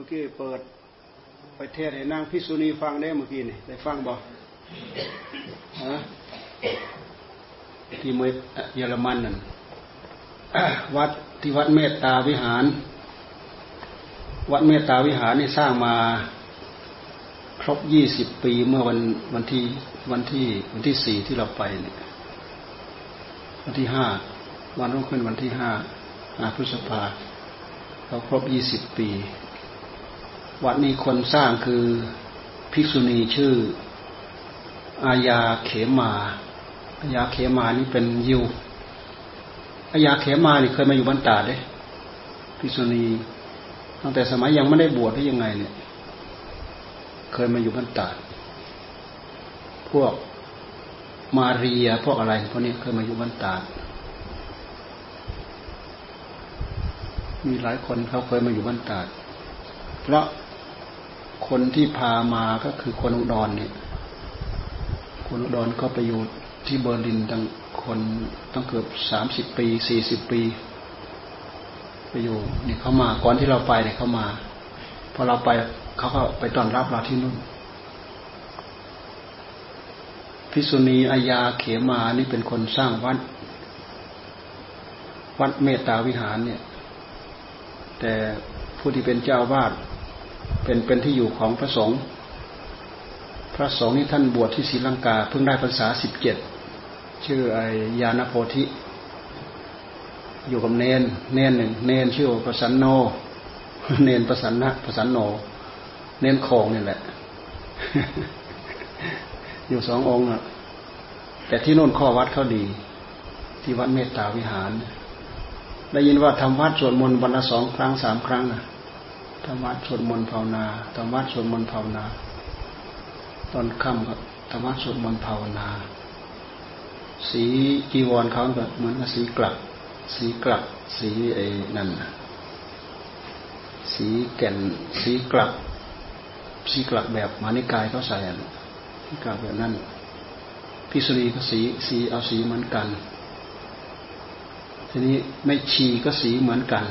มื่อกี้เปิดไปเทศให้นางพิษุณีฟังได้เมื่อกี้นี่ได้ฟังบ่ฮะที่เมืองเยอรมันนั่นวัดที่วัดเมตตาวิหาร วัดเมตตาวิหารนี่สร้างมาครบยี่สิบปีเมื่อวันวันที่วันที่วันที่สี่ที่เราไปเนี่ย วันที่ห้าวันรุ่งขึ้นวันที่ห้าอาพฤษภาเราครบยี่สิบปี วัดนี้คนสร้างคือภิกษุณีชื่อ อาญาเขมาอาญาเขมานี่เป็นยิวอาญาเขมานี่เคยมาอยู่บ้านตาเด้ภิกษุณีตั้งแต่สมัยยังไม่ได้บวชได้ยังไงเนี่ย เคยมาอยู่บ้านตาพวกมาเรียพวกอะไรพวกนี้เคยมาอยู่บ้านตามีหลายคนเขาเคยมาอยู่บ้านตาด เพราะ คนที่พามาก็คือคนอุดรเนี่ย คนอุดรก็ไปอยู่ที่เบอร์ลินตั้งคนตั้งเกือบสามสิบปีสี่สิบปี ไปอยู่นี่เขามาก่อนที่เราไปเนี่ยเขามาพอเราไปเขาก็ไปต้อนรับเราที่นู่นพิษุณีอาญาเขมานี่เป็นคนสร้างวัด วัดเมตตาวิหารเนี่ย แต่ผู้ที่เป็นเจ้าวาด เป็นเป็นที่อยู่ของพระสงฆ์พระสงฆ์นี่ท่านบวชที่ศรีลังกาเพิ่งได้ภาษาสิบเจ็ดชื่อไอยาณโพธิ อยู่กับเนนเนนหนึ่งเนนชื่อประสันโน เนนประสันนะประสันโน เนนโคงนี่แหละ อยู่สององค์อะแต่ที่โน่นข้อวัดเขาดี ที่วัดเมตตาวิหาร ได้ยินว่าทำวัดสวดมนต์วันละสองครั้งสามครั้งนะ ทำวัดสวดมนต์ภาวนาทำวัดสวดมนต์ภาวนา ตอนค่ำก็ทำวัดสวดมนต์ภาวนา สีจีวรเขาก็เหมือนกับสีกลับ สีกลับ สีไอ้นั่นสีแก่น สีกลับ สีกลับแบบมานิกายเขาใส่สีกลับแบบนั้นพิสุรีก็สีสีเอาสีเหมือนกัน ทีนี้ไม่ชีก็สีเหมือนกัน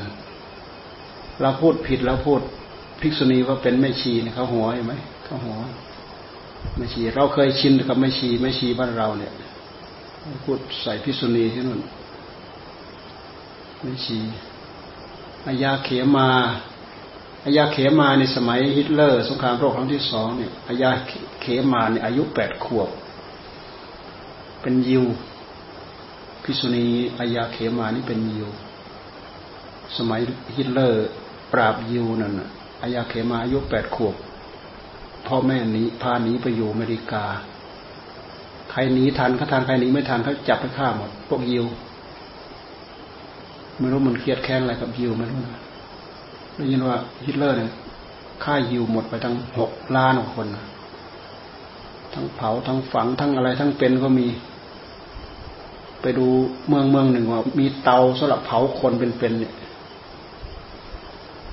เราพูดผิดเราพูดภิกษุณีว่าเป็นไม่ชีเนี่ยเขาหัวใช่ไหมเขาหัวไม่ชี เราเคยชินกับไม่ชีไม่ชีบ้านเราเนี่ยพูดใส่ภิกษุณีที่นู่นไม่ชีอายาเขมาอายาเขมาในสมัยฮิตเลอร์สงครามโลกครั้งที่สองเนี่ยอายาเขมาเนี่ยอายุแปดขวบ เป็นยิวพิษุณีอายาเขมานี่เป็นยิว สมัยฮิตเลอร์ ปราบยิวนั่นอายาเขมาอายุแปดขวบพ่อแม่หนีพาหนีไปอยู่อเมริกา ใครหนีทันเขาทันใครหนีไม่ทันเขาจับไปฆ่าหมดพวกยิวไม่รู้มันเครียดแค้นอะไรกับยิวไม่รู้นะได้ยินว่าฮิตเลอร์เนี่ยฆ่ายิวหมดไปทั้งหกล้านคนทั้งเผาทั้งฝังทั้งอะไร ทั้งเป็นก็มี ไปดูเมืองเมืองหนึ่งว่า มีเตาสำหรับเผาคนเป็นๆเนี่ย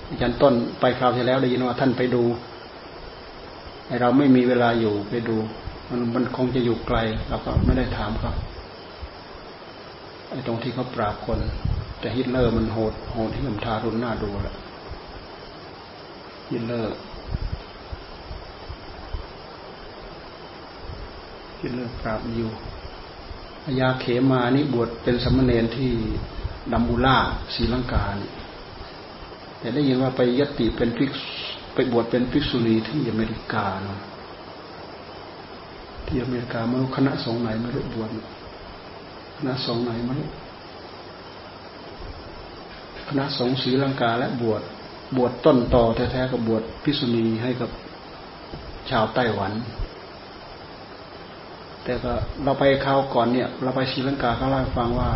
อาจารย์ต้นไปคราวที่แล้วได้ยินว่าท่านไปดูไอเราไม่มีเวลาอยู่ไปดู มันมันคงจะอยู่ไกลเราก็ไม่ได้ถามเขาไอตรงที่เขาปราบคน แต่ฮิตเลอร์มันโหดโหดที่มทารุณน่าดูแหละฮิตเลอร์ฮิตเลอร์ปราบอยู่พญาเขมานี่บวชเป็นสมณเณรที่ดัมบูล่าศรีลังกาเนี่ย แต่ได้ยินว่าไปยติเป็นภิกไปบวชเป็นภิกษุณีที่อเมริกาเนาะที่อเมริกาไม่รู้คณะสงฆ์ไหนไม่รู้บวชคณะสงฆ์ไหนไม่รู้คณะสงฆ์ศรีลังกาและบวชบวชต้นต่อแท้ๆกับบวชภิกษุณีให้กับชาวไต้หวัน แต่ก็เราไปคราวก่อนเนี่ย เราไปศรีลังกาเขาเล่าให้ฟังว่า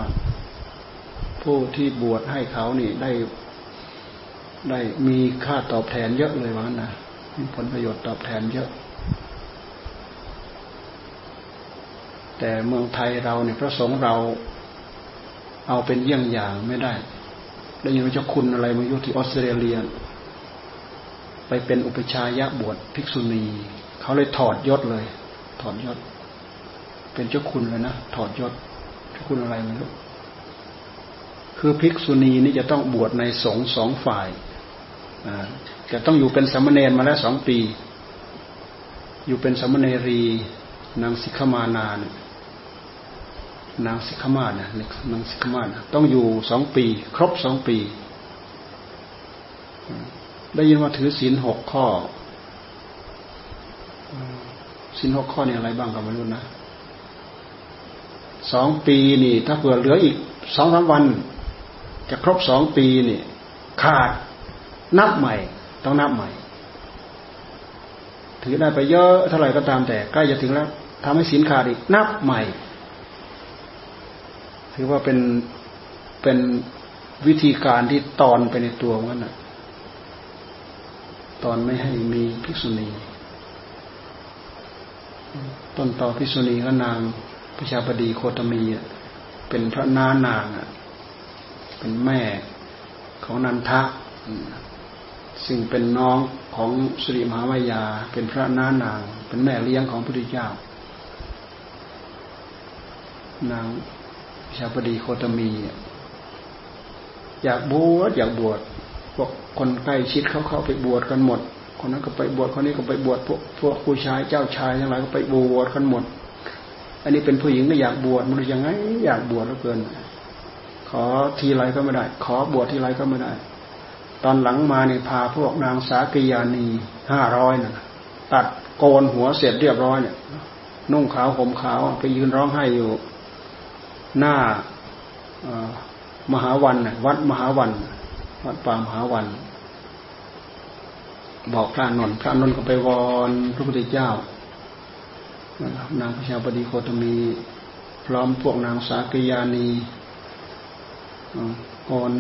ผู้ที่บวชให้เขานี่ได้ ได้มีค่าตอบแทนเยอะเลยว่านะมีผลประโยชน์ตอบแทนเยอะ แต่เมืองไทยเราเนี่ยพระสงฆ์เราเอาเป็นเยี่ยงอย่างไม่ได้ได้ยินว่าเจ้าคุณอะไรมาอยู่ที่ออสเตรเลีย ไปเป็นอุปชายะบวชภิกษุณี เขาเลยถอดยศเลย ถอดยศ เป็นเจ้าคุณเลยนะถอดยศเจ้าคุณอะไรไม่รู้คือภิกษุณีนี่จะต้องบวชในสงสองฝ่าย แกต้องอยู่เป็นสมณเณรมาแล้วสองปี อยู่เป็นสมณเณรีนางสิกขมานานนางสิกขมานะนางสิกขมานะต้องอยู่สองปี ครบสองปี ได้ยินว่าถือศีลหกข้อศีลหกข้อนี่อะไรบ้างกับมนุษย์นะสองปีนี่ ถ้าเผื่อเหลืออีกสองสามวัน จะครบสองปีนี่ ขาด นับใหม่ ต้องนับใหม่ ถือได้ไปเยอะเท่าไหร่ก็ตามแต่ใกล้จะถึงแล้วทำให้สินขาดอีกนับใหม่ ถือว่าเป็นเป็นวิธีการที่ตอนไปในตัวมันนะตอนไม่ให้มีภิกษุณี ต้นต่อภิกษุณีก็นางพระชาบดีโคตมีเป็นพระนานางเป็นแม่ของนันทะ ซึ่งเป็นน้องของสุริมหาวายา เป็นพระน้านาง เป็นแม่เลี้ยงของพระพุทธเจ้า นางชาบดีโคตมีอยากบวชอยากบวชพวกคนใกล้ชิดเขาเข้าไปบวชกันหมด คนนั้นก็ไปบวชคนนี้ก็ไปบวชพวกพวกผู้ชายเจ้าชายทั้งหลายก็ไปบวชกันหมด อันนี้เป็นผู้หญิงก็อยากบวชมันยังไง อยากบวชแล้วเกิน ขอทีไรก็ไม่ได้ ขอบวชทีไรก็ไม่ได้ ตอนหลังมาเนี่ยพาพวกนางสากิยานีห้าร้อยน่ะตัดโกนหัวเสร็จเรียบร้อยเนี่ย นุ่งขาวห่มขาวไปยืนร้องไห้อยู่หน้ามหาวันวัดมหาวัน วัดป่ามหาวัน บอกพระนนท์พระนนท์ก็ไปวอนพระพุทธเจ้านางพระชาบดีโคตมี พร้อมพวกนางสากยานีก่อน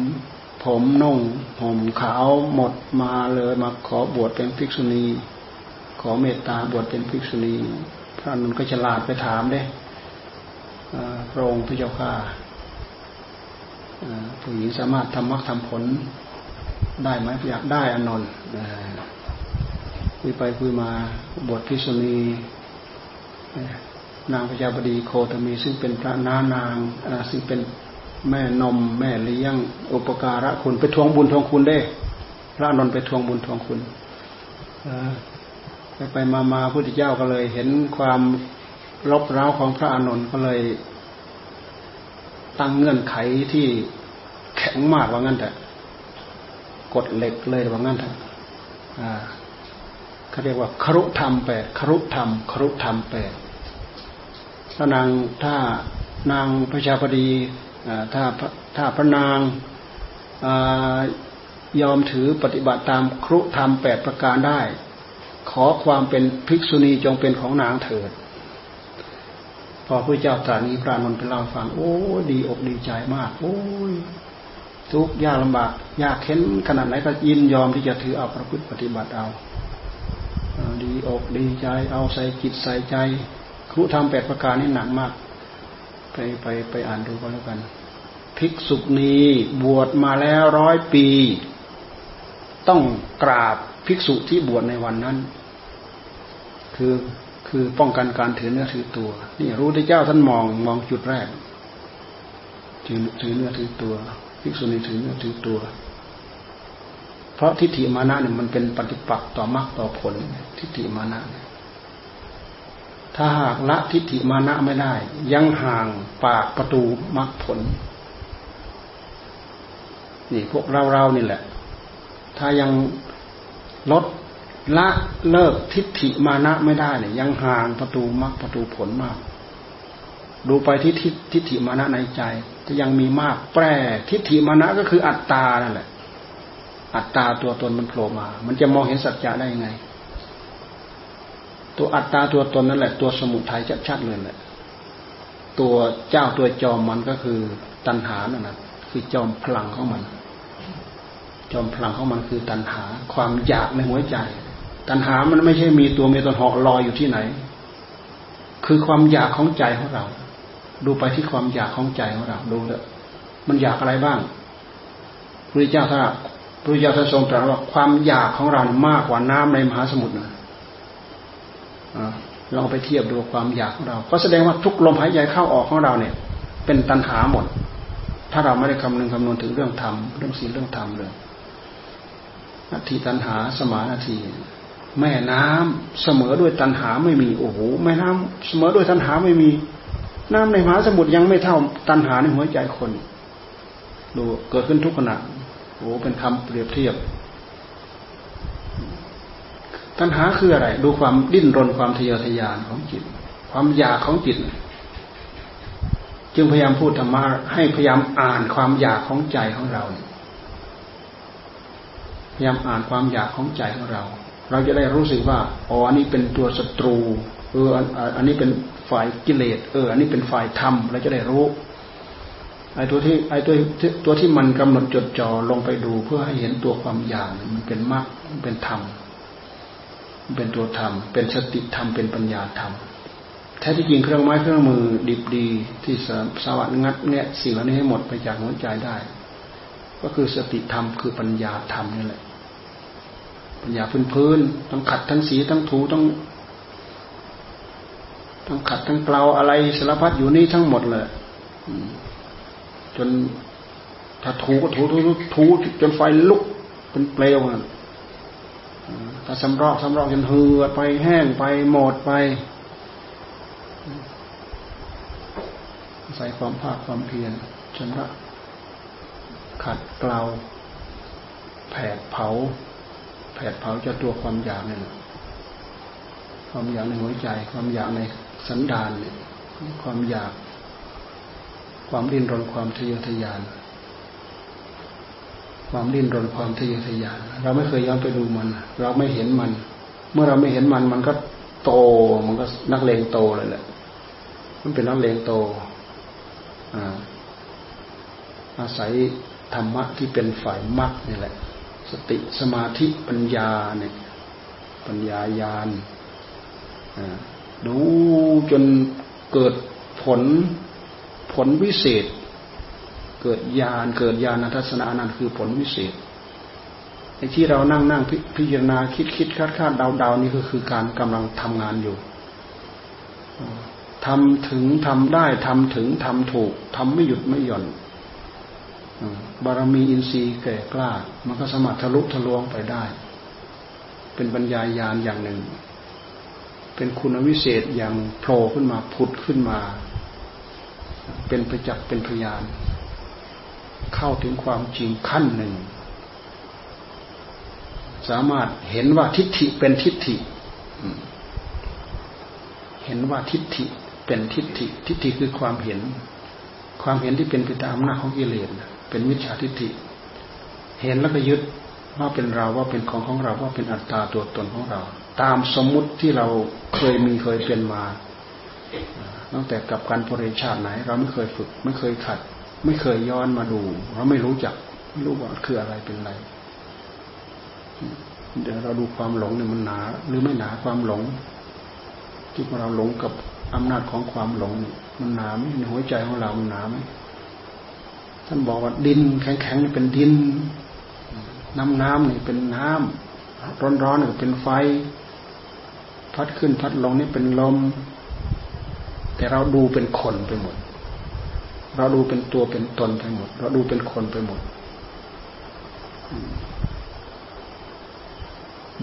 ผมนุ่งห่มขาวหมดมาเลยมาขอบวชเป็นภิกษุณี ขอเมตตาบวชเป็นภิกษุณีพระนุนก็ฉลาดไปถามเด้พระองค์พระเจ้าข้าผู้หญิงสามารถทำมรรคทำผลได้ไหมอยากได้อนนท์คุยไปคุยมาบวชภิกษุณีนางพญาบดีโคตมีซึ่งเป็นพระนานางซึ่งเป็น แม่นมแม่เลี้ยง อุปการะคุณไปทวงบุญทวงคุณได้ พระนนท์ไปทวงบุญทวงคุณไปไปมามาพุทธเจ้าก็เลย เห็นความลบเร้าของพระอานนท์ก็เลย ตั้งเงื่อนไขที่แข็งมากว่างั้นแต่กดเหล็กเลยว่างั้นเถอะเขาเรียกว่าครุธรรมแปดครุธรรมครุธรรมแปดถ้านางถ้านางพระชาพดี ถ้าถ้าพระนางยอมถือปฏิบัติตามครุธรรมแปดประการได้ ขอความเป็นภิกษุณีจงเป็นของนางเถิด พอพระเจ้าตรัสนี้พระนนท์ไปเล่าฟัง โอ้ดีอกดีใจมาก โอ้ยทุกยากลำบากยากเข็นขนาดไหนก็ยินยอมที่จะถือเอาประพฤติปฏิบัติเอาดีอกดีใจเอาใส่จิตใส่ใจครูทำแปดประการนี่หนักมาก ไปไปไปอ่านดูก็แล้วกัน ภิกษุณีบวชมาแล้วร้อยปี ต้องกราบภิกษุที่บวชในวันนั้น คือคือป้องกันการถือเนื้อถือตัว นี่รู้ที่เจ้าท่านมองมองจุดแรกถือถือเนื้อถือตัว ภิกษุณีถือเนื้อถือตัว เพราะทิฏฐิมานะเนี่ยมันเป็นปฏิปักษ์ต่อมรรคต่อผล ทิฏฐิมานะ ถ้าหากละทิฏฐิมานะไม่ได้ ยังห่างปากประตูมรรคผล นี่พวกเราเรานี่แหละ ถ้ายังลดละเลิกทิฏฐิมานะไม่ได้เนี่ยยังห่างประตูมรรคประตูผลมาก ดูไปที่ทิฏฐิมานะในใจ จะยังมีมากแปรทิฏฐิมานะก็คืออัตตานั่นแหละ อัตตาตัวตนมันโผล่มา มันจะมองเห็นสัจจะได้ยังไง ตัวอัตตาตัวตนนั่นแหละ ตัวสมุทัยชัดๆเลยแหละ ตัวเจ้าตัวจอมมันก็คือตัณหานั่นแหละคือจอมพลังของมัน จอมพลังของมันคือตัณหา ความอยากในหัวใจ ตัณหามันไม่ใช่มีตัวมีตหอกลอยอยู่ที่ไหน คือความอยากของใจของเรา ดูไปที่ความอยากของใจของเราดูเถอะมันอยากอะไรบ้างพระเจ้าถ้าพระเจ้าท่านทรงตรัสว่าความอยากของเรามากกว่าน้ำในมหาสมุทรนะ ลองไปเทียบดูความอยากของเรา ก็แสดงว่าทุกลมหายใจเข้าออกของเราเนี่ย เป็นตัณหาหมด ถ้าเราไม่ได้คำนึงคำนวณถึงเรื่องธรรมเรื่องศีลเรื่องธรรมเลยนาทีตันหาสมานาที แม่น้ำเสมอด้วยตันหาไม่มีโอ้โหแม่น้ำเสมอด้วยตันหาไม่มี น้ำในมหาสมุทรยังไม่เท่าตันหาในหัวใจคนดูเกิดขึ้นทุกขณะโอ้เป็นคำเปรียบเทียบ ตัณหาคืออะไร ดูความดิ้นรนความทะเยอทะยานของจิต ความอยากของจิต จึงพยายามพูดธรรมะให้พยายามอ่านความอยากของใจของเรา พยายามอ่านความอยากของใจของเรา เราจะได้รู้สึกว่าอ๋ออันนี้เป็นตัวศัตรู เอออันนี้เป็นฝ่ายกิเลสเออ อันนี้เป็นฝ่ายธรรมเราจะได้รู้ไอ้ตัวที่ไอ้ตัวตัวที่มันกำหนดจดจ่อลงไปดูเพื่อให้เห็นตัวความอยากมันเป็นมรรคมันเป็นธรรม เป็นตัวธรรม เป็นสติธรรม เป็นปัญญาธรรม แท้ที่จริงเครื่องไม้เครื่องมือดิบดีที่สวัสดงัดเนี่ยสิ่งเหล่านี้ให้หมดไปจากหัวใจได้ ก็คือสติธรรมคือปัญญาธรรมนี่แหละ ปัญญาพื้นพื้นต้องขัดทั้งสีทั้งถูทั้งทั้งขัดทั้งเกลาอะไรสารพัดอยู่นี่ทั้งหมดเลยจนถ้าถูก็ถูถูถูจนไฟลุกเป็นเปลวอะ ถ้าสำรอกสำรอกจนเหือดไปแห้งไปหมดไปใส่ความภาคความเพียรชำระขัดเกลาแผดเผา แผดเผาจะตัวความอยากเนี่ยความอยากในหัวใจ ความอยากในสันดานเนี่ยความอยาก ความดิ้นรนความทะเยอทะยาน ความดิ้นรนความทะเยอทะยานเราไม่เคยย้อนไปดูมัน เราไม่เห็นมัน เมื่อเราไม่เห็นมัน มันก็โตมันก็นักเลงโตเลยแหละมันเป็นนักเลงโตอาศัยธรรมะที่เป็นฝ่ายมรรคนี่แหละ สติสมาธิปัญญาเนี่ย ปัญญาญาณดูจนเกิดผลผลวิเศษ เกิดญาณเกิดญาณทัศนะนั่นคือผลวิเศษไอ้ที่เรานั่งนั่งพิจารณาคิดคิดคาดคาดเดาเดานี่ก็คือการกำลังทำงานอยู่ทำถึงทำได้ทำถึงทำถูกทำไม่หยุดไม่หย่อนบารมีอินทรีย์แก่กล้า มันก็สามารถทะลุทะลวงไปได้ เป็นปัญญายาณอย่างหนึ่ง เป็นคุณวิเศษอย่างโผล่ขึ้นมาผุดขึ้นมา เป็นประจักษ์เป็นพยาน เข้าถึงความจริงขั้นหนึ่ง สามารถเห็นว่าทิฏฐิเป็นทิฏฐิ เห็นว่าทิฏฐิเป็นทิฏฐิ ทิฏฐิคือความเห็น ความเห็นที่เป็นไปตามอำนาจของกิเลสเป็นมิจฉาทิฏฐิ เห็นแล้วก็ยึดว่าเป็นเราว่าเป็นของของเราว่าเป็นอัตตาตัวตนของเรา ตามสมมุติที่เราเคยมีเคยเป็นมาตั้งแต่กับการบริชาติไหน เราไม่เคยฝึก ไม่เคยขัด ไม่เคยย้อนมาดูเราไม่รู้จักไม่รู้ว่าคืออะไรเป็นอะไรเดี๋ยวเราดูความหลงเนี่ยมันหนา หรือไม่หนาความหลงที่เราหลงกับอำนาจของความหลง มันหนาไหมในหัวใจของเรา มันหนาไหมท่านบอกว่าดินแข็งๆนี่เป็นดิน น้ำน้ำนี่เป็นน้ำร้อนๆนี่เป็นไฟ พัดขึ้นพัดลงนี่เป็นลม แต่เราดูเป็นคนไปหมด เราดูเป็นตัวเป็นตนไปหมด เราดูเป็นคนไปหมด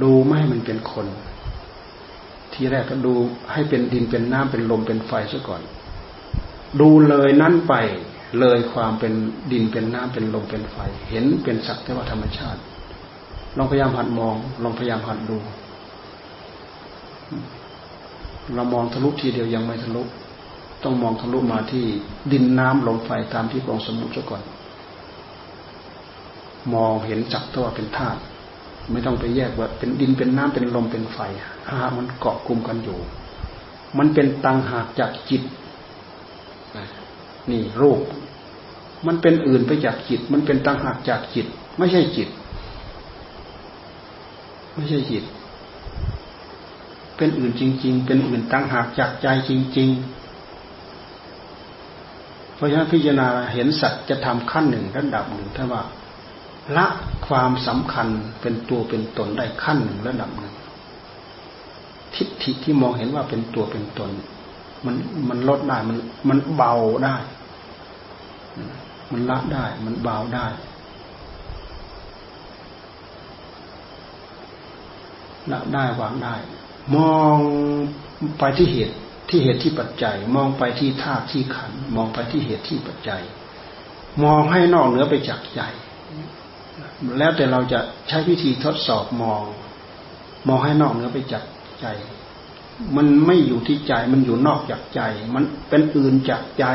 ดูไม่ให้มันเป็นคน ทีแรกก็ดูให้เป็นดินเป็นน้ำเป็นลมเป็นไฟซะก่อน ดูเลยนั้นไปเลยความเป็นดินเป็นน้ำเป็นลมเป็นไฟ เห็นเป็นสักแต่ว่าธรรมชาติ ลองพยายามหัดมอง ลองพยายามหัดดู เรามองทะลุทีเดียวยังไม่ทะลุ ต้องมองทะลุมาที่ดินน้ำลมไฟตามที่กองสมุทรซะก่อน มองเห็นจักตัวเป็นธาตุไม่ต้องไปแยกว่าเป็นดินเป็นน้ำเป็นลมเป็นไฟหากมันเกาะกลุ่มกันอยู่ มันเป็นตังหากจากจิตนี่รูป มันเป็นอื่นไปจากจิต มันเป็นตังหากจากจิต ไม่ใช่จิต ไม่ใช่จิต เป็นอื่นจริง ๆ เป็นอื่นตังหากจากใจจริง ๆ เพราะฉะนั้นพิจารณาเห็นสัจจะทำขั้นหนึ่งระดับหนึ่งถ้าว่าละความสำคัญเป็นตัวเป็นตนได้ขั้นหนึ่งระดับหนึ่งทิฏฐิที่มองเห็นว่าเป็นตัวเป็นตน มันมันลดได้มันมันเบาได้ มันละได้ มันเบาได้ละได้วางได้ มองไปที่เหตุ ที่เหตุที่ปัจจัย มองไปที่ธาตุที่ขันมองไปที่เหตุที่ปัจจัย มองให้นอกเหนือไปจากใจแล้วแต่เราจะใช้วิธีทดสอบมอง มองให้นอกเหนือไปจากใจ มันไม่อยู่ที่ใจ มันอยู่นอกจากใจ มันเป็นอื่นจากใจ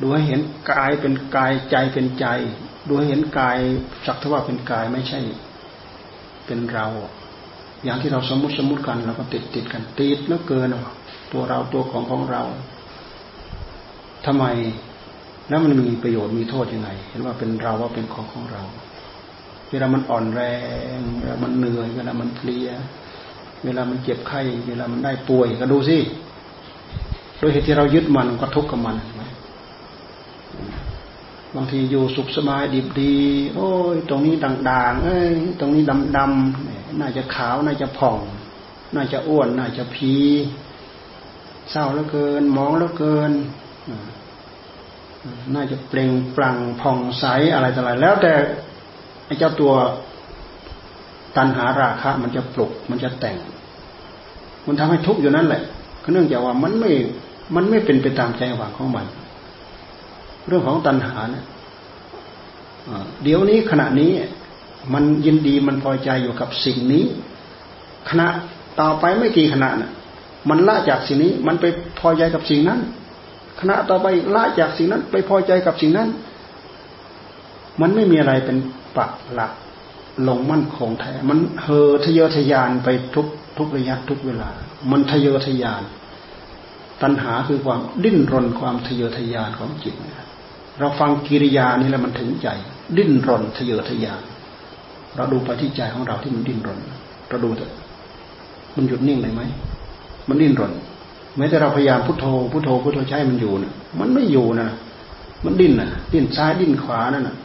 ดูให้เห็นกายเป็นกายใจเป็นใจ ดูให้เห็นกายสักทว่าเป็นกายไม่ใช่ เป็นเรา อย่างที่เราสมมติสมมติกันเราก็ติดติดกันติดแล้วเกิน ตัวเราตัวของของเราทำไมแล้วมันมีประโยชน์มีโทษยังไง เห็นว่าเป็นเราว่าเป็นของของเรา เวลามันอ่อนแรงเวลามันเหนื่อย เวลามันเพลีย เวลามันเจ็บไข้ เวลามันได้ป่วย ก็ดูสิโดยเหตุที่เรายึดมันก็ทุกข์กับมันไหมบางทีอยู่สุขสบายดีดี โอ้ย ตรงนี้ด่างๆเอ้ยตรงนี้ดำๆน่าจะขาวน่าจะผ่อง น่าจะอ้วน น่าจะพี เศร้าแล้วเกิน มองแล้วเกิน น่าจะเปล่งปลั่งผ่องใสอะไรต่ออะไรแล้วแต่ไอ้เจ้าตัวตัณหาราคะ มันจะปลุก มันจะแต่ง มันทำให้ทุกข์อยู่นั่นแหละก็เนื่องจากว่ามันไม่ มันไม่เป็นไปตามใจหวังของมัน เรื่องของตัณหาเนี่ยเดี๋ยวนี้ขณะนี้มันยินดีมันพอใจอยู่กับสิ่งนี้ ขณะต่อไปไม่กี่ขณะน่ะ มันละจากสิ่งนี้ มันไปพอใจกับสิ่งนั้นขณะต่อไปละจากสิ่งนั้น ไปพอใจกับสิ่งนั้น มันไม่มีอะไรเป็นปักหลักลงมั่นคงแท้ มันเฮอทะเยอทะยานไปทุกทุกระยะทุกเวลา มันทะเยอทะยาน ตัณหาคือความดิ้นรนความทะเยอทะยานของจิต เราฟังกิริยานี่แหละมันถึงใจ ดิ้นรนทะเยอทะยาน เราดูไปที่ใจของเราที่มันดิ้นรน เราดูเถอะมันหยุดนิ่งเลยไหม มันดิ้นรนแม้แต่เราพยายามพุทโธพุทโธพุทโธใช้มันอยู่นะมันไม่อยู่นะมันดิ้นนะดิ้นซ้ายดิ้นขวานั่นนะ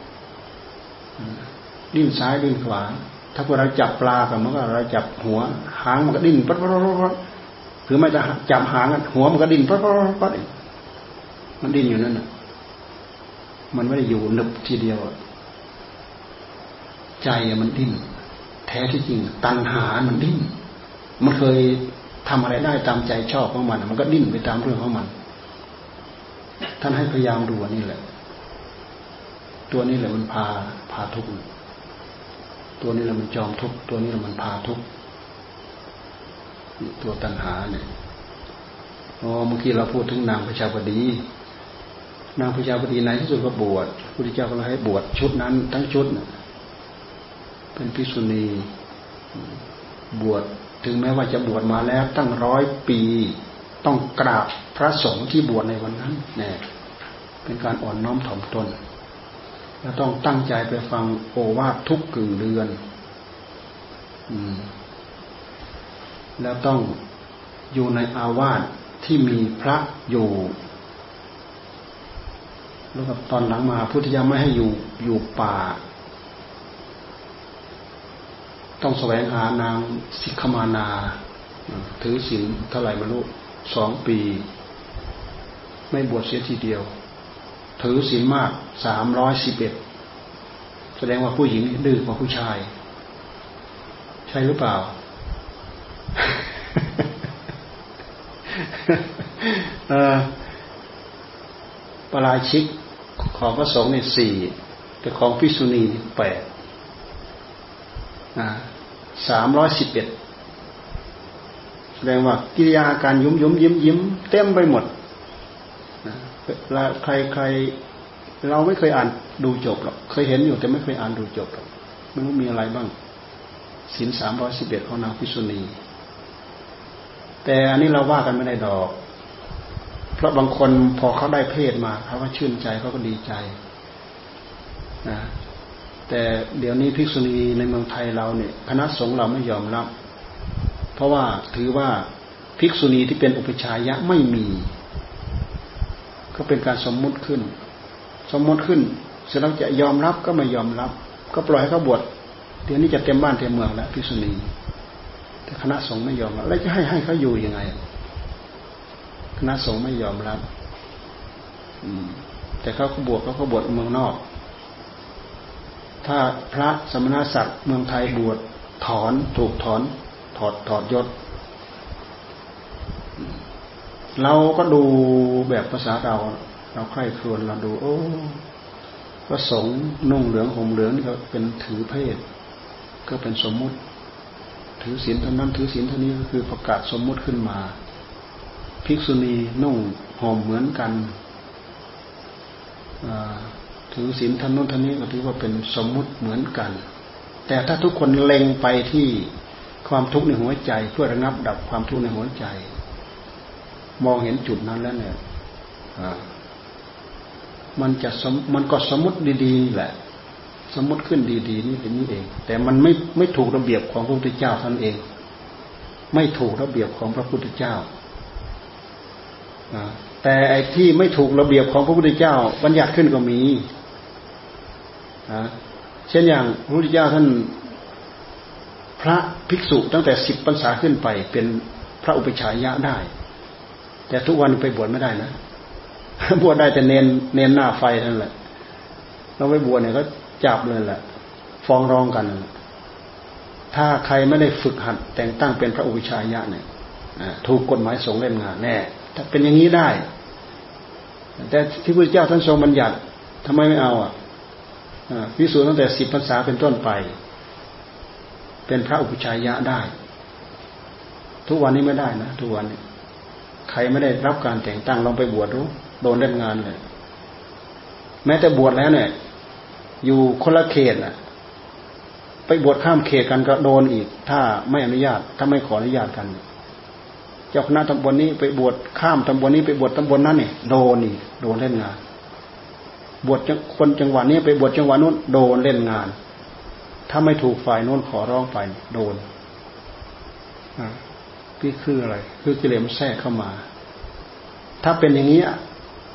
ดิ้นซ้ายดิ้นขวา ถ้าพวกเราจับปลากับมันก็เราจับหัว หางมันก็ดิ้นปั๊บปั๊บปั๊บหรือไม่จะจับหางหัวมันก็ดิ้นปั๊บปั๊บปั๊บมันดิ้นอยู่นั่นนะมันไม่ได้อยู่นึบทีเดียวใจมันดิ้นแท้ที่จริง ตัณหามันดิ้นมันเคย ทำอะไรได้ตามใจชอบของมัน มันก็ดิ้นไปตามเรื่องของมัน ท่านให้พยายามดูนี่แหละ ตัวนี้แหละมันพาพาทุกข์ตัวนี้แหละมันจอมทุกข์ตัวนี้แหละมันพาทุกข์ตัวตัณหาเนี่ยอ๋อเมื่อกี้เราพูดถึงนางพระชาบดี นางพระชาบดีในที่สุดก็บวชพุทธเจ้าก็เลยให้บวชชุดนั้น ทั้งชุดเป็นพิสุณีบวช ถึงแม้ว่าจะบวชมาแล้วตั้งร้อยปี ต้องกราบพระสงฆ์ที่บวชในวันนั้นเนี่ยเป็นการอ่อนน้อมถ่อมตนแล้วต้องตั้งใจไปฟังโอวาททุกกึ่งเดือน อืม แล้วต้องอยู่ในอาวาสที่มีพระอยู่แล้วก็ตอนหลังมาพุทธิยาไม่ให้อยู่อยู่ป่า ต้องแสวงหานางสิกขมานา ถือศีลเท่าไหร่บรรลุสองปี ไม่บวชเสียทีเดียว ถือศีลมากสามร้อยสิบเอ็ดแสดงว่าผู้หญิงดื้อกว่าผู้ชาย ใช่หรือเปล่า ปราชิกของพระสงฆ์เนี่ยสี่แต่ของพิสุนีแปด สามร้อยสิบเอ็ดแสดงว่ากิริยาการยุ้มยุ้มยิ้มยิ้มเต็มไปหมดแลวใครใครเราไม่เคยอ่านดูจบหรอกเคยเห็นอยู่แต่ไม่เคยอ่านดูจบหรอกมันมีอะไรบ้างสินสามร้อยสิบเอ็ดของนางพิษุณี แต่อันนี้เราว่ากันไม่ได้ดอก เพราะบางคนพอเขาได้เพศมาเขาก็ชื่นใจเขาก็ดีใจนะ แต่เดี๋ยวนี้ภิกษุณีในเมืองไทยเราเนี่ยคณะสงฆ์เราไม่ยอมรับ เพราะว่าถือว่าภิกษุณีที่เป็นอุปชายะไม่มี ก็เป็นการสมมุติขึ้น สมมุติขึ้นเสร็จแล้วจะยอมรับก็ไม่ยอมรับ ก็ปล่อยให้เขาบวชเดี๋ยวนี้จะเต็มบ้านเต็มเมืองแล้วภิกษุณีแต่คณะสงฆ์ไม่ยอมรับแล้วจะให้ให้เขาอยู่ยังไง คณะสงฆ์ไม่ยอมรับ อืมแต่เขาเขาบวชเขาเขาบวชเมืองนอก ถ้าพระสมณศักดิ์เมืองไทยบวชถอนถูกถอน ถอดถอดยศ เราก็ดูแบบภาษาเรา เราใคร่ครวญเราดู โอ้พระสงฆ์นุ่งเหลืองห่มเหลืองนี่ก็เป็นถือเพศ ก็เป็นสมมุติ ถือศีลเท่านั้นถือศีลเท่านี้ก็คือประกาศสมมุติขึ้นมาภิกษุณีนุ่งห่มเหมือนกัน ถือศีลท่านนู้นท่านนี้ก็ถือว่าเป็นสมมุติเหมือนกัน แต่ถ้าทุกคนเล็งไปที่ความทุกข์ในหัวใจ เพื่อระงับดับความทุกข์ในหัวใจ มองเห็นจุดนั้นแล้วเนี่ยมันจะมมันก็สมมติดีๆแหละ สมมติขึ้นดีๆนี่เป็นนี้เอง แต่มันไม่ไม่ถูกระเบียบของพระพุทธเจ้าท่านเอง ไม่ถูกระเบียบของพระพุทธเจ้าแต่ไอ้ที่ไม่ถูกระเบียบของพระพุทธเจ้า บัญญัติขึ้นก็มี เช่นอย่างพระพุทธเจ้าท่านพระภิกษุตั้งแต่สิบพรรษาขึ้นไป เป็นพระอุปชายะได้ แต่ทุกวันไปบวชไม่ได้นะบวชได้แต่เน้นเน้นหน้าไฟนั่นแหละเราไปบวชเนี่ยก็จับเลยแหละฟ้องร้องกัน ถ้าใครไม่ได้ฝึกหัด แต่งตั้งเป็นพระอุปชายะเนี่ยถูกกฎหมายสงเล่นงานแน่ ถ้าเป็นอย่างนี้ได้ แต่ที่พระเจ้าท่านทรงบัญญัติทำไมไม่เอาอะ พิสูจน์ตั้งแต่สิบพรรษาเป็นต้นไป เป็นพระอุปชัยยะได้ ทุกวันนี้ไม่ได้นะทุกวันนี้ใครไม่ได้รับการแต่งตั้งลองไปบวชรู้โดนเล่นงานเลยแม้แต่บวชแล้วเนี่ย อยู่คนละเขตอะ ไปบวชข้ามเขตกันก็โดนอีก ถ้าไม่อนุญาต ถ้าไม่ขออนุญาตกัน เจ้าคณะตำบลนี้ไปบวชข้ามตำบลนี้ไปบวชตำบลนั้นเนี่ยโดนนี่โดนเล่นงาน บวชคนจังหวะนี้ไปบวชจังหวะนู้นโดนเล่นงาน ถ้าไม่ถูกฝ่ายโน้นขอร้องไปโดนนี่คืออะไร คือกิเลสมันแทรกเข้ามา ถ้าเป็นอย่างนี้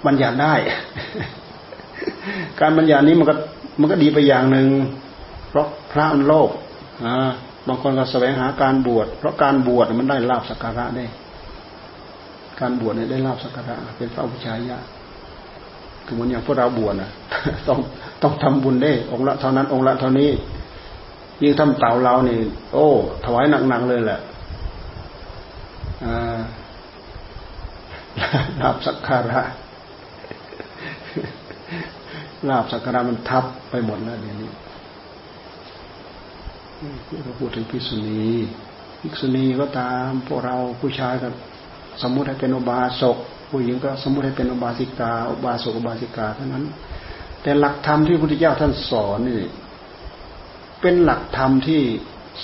บัญญัติได้ การบัญญัตินี้มันก็มันก็ดีไปอย่างหนึ่งเพราะพระมันโลภบางคนก็แสวงหาการบวช เพราะการบวชมันได้ลาบสักการะได้ การบวชเนี่ยได้ลาบสักการะ เป็นพระอุปชายะ คือเหมือนอย่างพวกเราบวชนะต้องต้องทำบุญได้ องค์ละเท่านั้นองค์ละเท่านี้ยิ่งทำเต่าเรานี่โอ้ ถวายหนักๆเลยแหละลาบสักการะลาบสักการะมันทับไปหมดแล้วเดี๋ยวนี้เราพูดถึงภิกษุณีภิกษุณีก็ตาม พวกเราผู้ชายกับสมมุติให้เป็นอบาสก ผู้หญิงก็สมมติให้เป็นอบาสิกาอบาสกอบาสิกาเท่านั้น แต่หลักธรรมที่พระพุทธเจ้าท่านสอนนี่เป็นหลักธรรมที่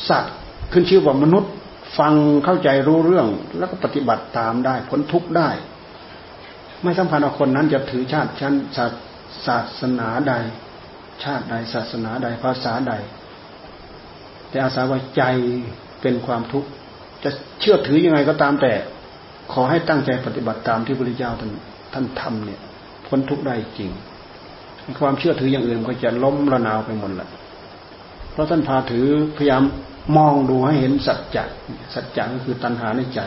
สัตว์ขึ้นชื่อว่ามนุษย์ฟังเข้าใจรู้เรื่อง แล้วก็ปฏิบัติตามได้พ้นทุกข์ได้ ไม่สำคัญว่าคนนั้นจะถือชาติชั้นศาสนาใด ชาติใดศาสนาใดภาษาใด แต่อาศัยว่าใจเป็นความทุกข์จะเชื่อถือยังไงก็ตามแต่ ขอให้ตั้งใจปฏิบัติตามที่พระพุทธเจ้าท่านท่านทำเนี่ยพ้นทุกข์ได้จริง ความเชื่อถืออย่างอื่นก็จะล้มระนาวไปหมดแหละเพราะท่านพาถือพยายามมองดูให้เห็นสัจจะสัจจะก็คือตัณหาในใจ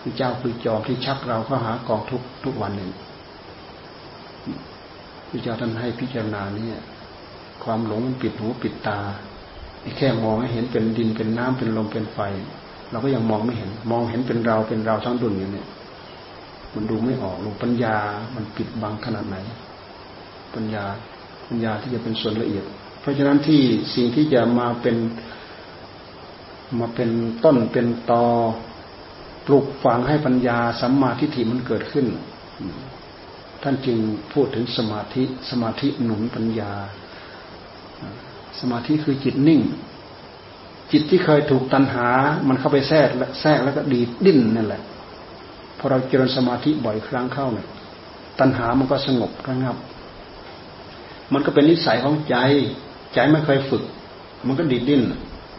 คือเจ้าคือจอมที่ชักเราเข้าหากองทุกทุกวันหนึ่งพระเจ้าท่านให้พิจารณาเนี่ยความหลงมันปิดหูปิดตาแค่มองให้เห็นเป็นดินเป็นน้ำเป็นลมเป็นไฟ เราก็ยังมองไม่เห็น มองเห็นเป็นเราเป็นเราทั้งดุนอยู่เนี่ยมันดูไม่ออกลงปัญญา มันปิดบังขนาดไหน ปัญญาปัญญาที่จะเป็นส่วนละเอียด เพราะฉะนั้นที่สิ่งที่จะมาเป็นมาเป็นต้นเป็นตอปลูกฝังให้ปัญญาสัมมาทิฏฐิมันเกิดขึ้น ท่านจึงพูดถึงสมาธิ สมาธิหนุนปัญญา สมาธิคือจิตนิ่ง จิตที่เคยถูกตัณหา มันเข้าไปแทรกแทรกแล้วก็ดีดดิ้นนั่นแหละพอเราเจริญสมาธิบ่อยครั้งเข้าเนี่ยตัณหามันก็สงบระงับ มันก็เป็นนิสัยของใจ ใจไม่เคยฝึก มันก็ดีดดิ้น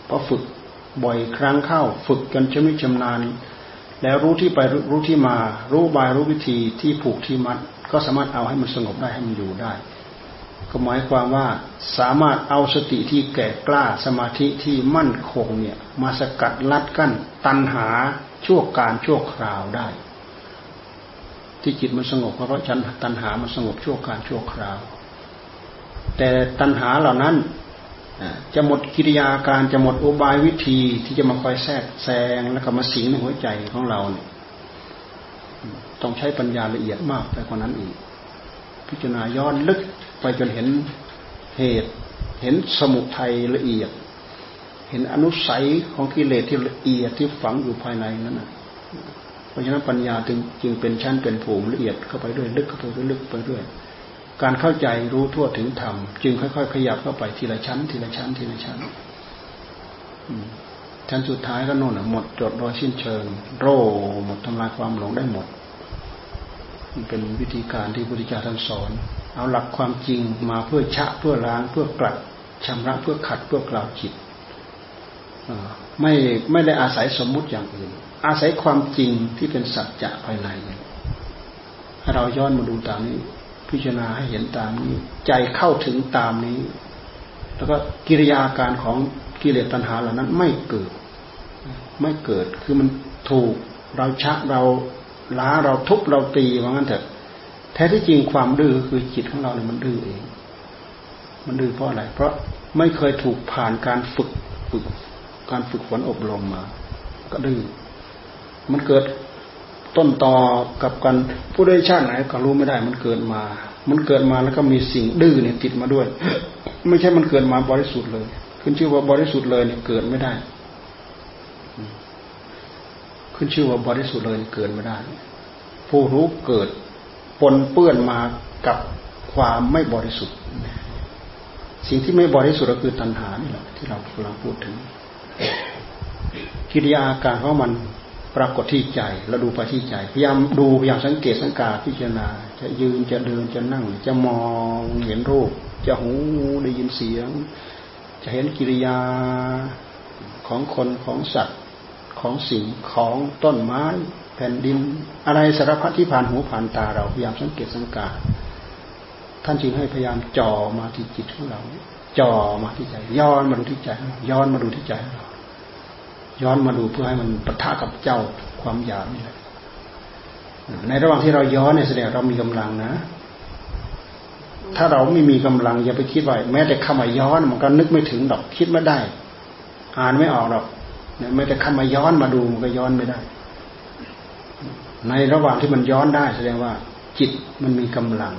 พอฝึกบ่อยครั้งเข้า ฝึกกันชำนิชำนาญแล้วรู้ที่ไปรู้ที่มา รู้บายรู้วิธีที่ผูกที่มัด ก็สามารถเอาให้มันสงบได้ให้มันอยู่ได้ ก็หมายความว่าสามารถเอาสติที่แก่กล้าสมาธิที่มั่นคงเนี่ยมาสกัดลัดกั้นตัณหาชั่วการชั่วคราวได้ ที่จิตมันสงบเพราะฉันตัณหามันสงบชั่วการชั่วคราว แต่ตัณหาเหล่านั้นจะหมดกิริยาการจะหมดอุบายวิธีที่จะมาคอยแทรกแซงแล้วก็มาสิงในหัวใจของเราเนี่ยต้องใช้ปัญญาละเอียดมากไปกว่านั้นอีก พิจารณาย้อนลึกไปจนเห็นเหตุ เห็นสมุทัยละเอียด เห็นอนุสัยของกิเลสที่ละเอียดที่ฝังอยู่ภายในนั้นนะเพราะฉะนั้นปัญญาจึงจึงเป็นชั้นเป็นภูมิละเอียดเข้าไปด้วยลึกเข้าไปด้วยลึกไปด้วยการเข้าใจรู้ทั่วถึงธรรมจึงค่อยๆ ขยับเข้าไปทีละชั้น ทีละชั้น ทีละชั้นชั้นสุดท้ายก็นู่นหมดจดโดยสิ้นเชิง โรหมดทำลายความหลงได้หมด มันเป็นวิธีการที่พุทธิจาท่านสอน เอาหลักความจริงมาเพื่อชะเพื่อล้างเพื่อกลัดชำระเพื่อขัดเพื่อกล่าวจิตไม่ไม่ได้อาศัยสมมุติอย่างอื่น อาศัยความจริงที่เป็นสัจจะภายในให้เราย้อนมาดูตามนี้ พิจารณาให้เห็นตามนี้ ใจเข้าถึงตามนี้ แล้วก็กิริยาการของกิเลสตัณหาเหล่านั้นไม่เกิด ไม่เกิดคือมันถูกเราชักเรา ล้าเราทุบเราตีว่างั้นเถอะ แท้ที่จริงความดื้อคือจิตของเราเนี่ยมันดื้อเอง มันดื้อเพราะอะไร เพราะไม่เคยถูกผ่านการฝึกฝึก การฝึกฝนอบรมมา ก็ดื้อ มันเกิดต้นต่อกับกันผู้ได้ชาติไหนก็รู้ไม่ได้ มันเกิดมา มันเกิดมาแล้วก็มีสิ่งดื้อเนี่ยติดมาด้วย ไม่ใช่มันเกิดมาบริสุทธิ์เลย ขึ้นชื่อว่าบริสุทธิ์เลยเนี่ยเกิดไม่ได้ ขึ้นชื่อว่าบริสุทธิ์เลยเกิดไม่ได้ ผู้รู้เกิดปนเปื้อนมากับความไม่บริสุทธิ์ สิ่งที่ไม่บริสุทธิ์ก็คือตัณหานี่แหละที่เรากำลังพูดถึง กิริยาอาการของมันปรากฏที่ใจเราดูไปที่ใจ พยายามดูพยายามสังเกตสังกาพิจารณา จะยืนจะเดินจะนั่ง จะมองเห็นรูป จะหูได้ยินเสียง จะเห็นกิริยาของคนของสัตว์ ของสิ่งของต้นไม้แผ่นดิน อะไรสารพัดที่ผ่านหูผ่านตาเราพยายามสังเกตสังกาท่านจึงให้พยายามจ่อมาที่จิตของเราจ่อมาที่ใจ ย้อนมาดูที่ใจ ย้อนมาดูที่ใจเราย้อนมาดูเพื่อให้มันปะทะกับเจ้าความอยากนี่แหละในระหว่างที่เราย้อนเนี่ยแสดงเรามีกำลังนะ ถ้าเราไม่มีกำลังอย่าไปคิดว่าแม้แต่คำว่าย้อนมันก็นึกไม่ถึงดอกคิดไม่ได้ อ่านไม่ออกหรอก แม้แต่คำว่าย้อนมาดูมันก็ย้อนไม่ได้ ในระหว่างที่มันย้อนได้แสดงว่า จิตมันมีกำลัง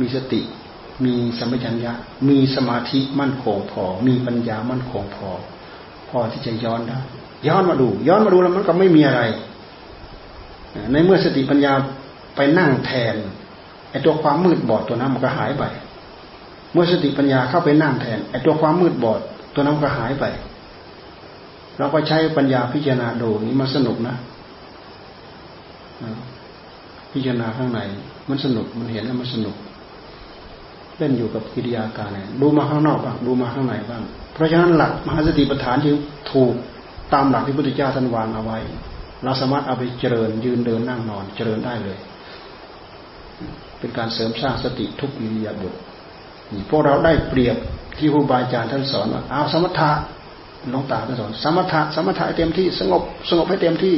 มีสติ มีสัมปชัญญะ มีสมาธิมั่นคงพอ มีปัญญามั่นคงพอ พอที่จะย้อนได้ ย้อนมาดู ย้อนมาดูแล้วมันก็ไม่มีอะไร ในเมื่อสติปัญญาไปนั่งแทนไอ้ตัวความมืดบอดตัวนั้นมันก็หายไป เมื่อสติปัญญาเข้าไปนั่งแทนไอ้ตัวความมืดบอดตัวนั้นก็หายไป เราก็ใช้ปัญญาพิจารณาดูนี้มันสนุกนะ พิจารณาข้างในมันสนุกมันเห็นแล้วมันสนุก เล่นอยู่กับกิริยาการเนี่ยดูมาข้างนอกบ้างดูมาข้างในบ้าง เพราะฉะนั้นหลักมหาสติปัฏฐานจึงถูกตามหลักที่พุทธเจ้าท่านวางเอาไว้ เราสามารถเอาไปเจริญยืนเดินนั่งนอนเจริญได้เลย เป็นการเสริมสร้างสติทุกอิริยาบถพวกเราได้เปรียบที่ครูบาอาจารย์ท่านสอนว่าเอาสมถะ หลวงตาท่านสอนสมถะสมถะเต็มที่สงบสงบให้เต็มที่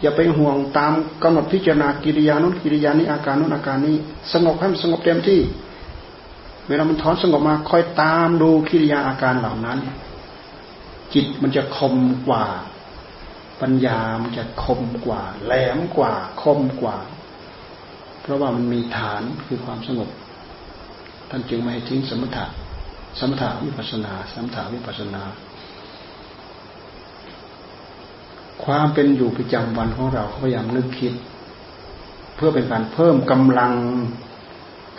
อย่าไปห่วงตามกำหนดพิจารณากิริยานุนกิริยานี้อาการนุนอาการนี้ สงบให้มันสงบเต็มที่ เวลามันถอนสงบมาคอยตามดูกิริยาอาการเหล่านั้น จิตมันจะคมกว่า ปัญญามันจะคมกว่า แหลมกว่า คมกว่า เพราะว่ามันมีฐานคือความสงบท่านจึงไม่ให้ทิ้งสมถะ สมถะวิปัสนา สมถะวิปัสนา ความเป็นอยู่ประจำวันของเราพยายามนึกคิด เพื่อเป็นการเพิ่มกำลัง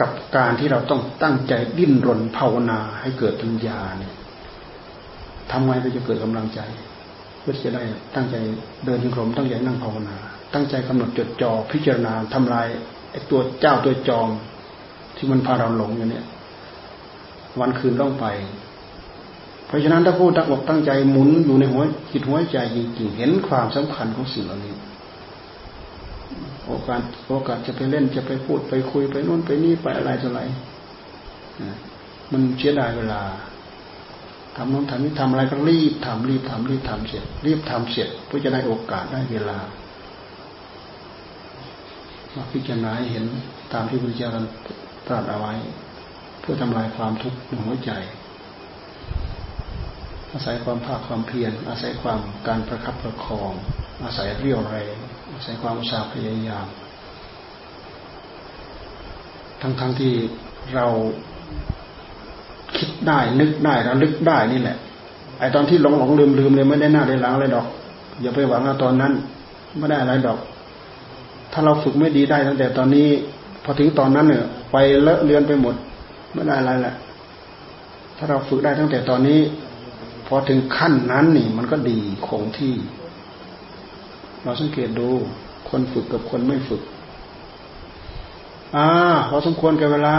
กับการที่เราต้องตั้งใจดิ้นรนภาวนาให้เกิดปัญญาเนี่ยทำไงเราจะเกิดกำลังใจเพื่อจะได้ตั้งใจเดินยังกรมตั้งใจนั่งภาวนา ตั้งใจกำหนดจดจ่อพิจารณาทำลายไอ้ตัวเจ้าตัวจอมที่มันพาเราหลงอยู่เนี่ย วันคืนต้องไป เพราะฉะนั้นถ้าผู้ตั้งอกตั้งใจหมุนอยู่ในหัวจิตหัวใจจริงๆเห็นความสำคัญของสิ่งเหล่านี้ โอกาสโอกาสจะไปเล่นจะไปพูดไปคุยไปนู่นไปนี่ไปอะไรจะอะไรมันเสียดายเวลาทำนู้นทำนี้ทำอะไรก็รีบทำรีบทำรีบทำเสร็จ รีบทำเสร็จเพื่อจะได้โอกาสได้เวลามาพิจารณาเห็นตามที่พระเจ้าตรัสเอาไว้ เพื่อทำลายความทุกข์ในหัวใจ อาศัยความภาคความเพียรอาศัยความการประคับประคอง อาศัยเรี่ยวแรงอาศัยความอุตสาห์พยายาม ทั้งๆทที่เราคิดได้นึกได้ระลึกได้นี่แหละไอตอนที่หลงหลงลืมลืมเลยไม่ได้หน้าได้หลังอะไรดอก อย่าไปหวังว่าตอนนั้นไม่ได้อะไรดอก ถ้าเราฝึกไม่ดีได้ตั้งแต่ตอนนี้ พอถึงตอนนั้นเนี่ยไปเลอะเลือนไปหมด ไม่ได้อะไรแหละ ถ้าเราฝึกได้ตั้งแต่ตอนนี้ พอถึงขั้นนั้นนี่ มันก็ดีคงที่ เราสังเกตดู คนฝึกกับคนไม่ฝึก อ่าพอสมควรแก่เวลา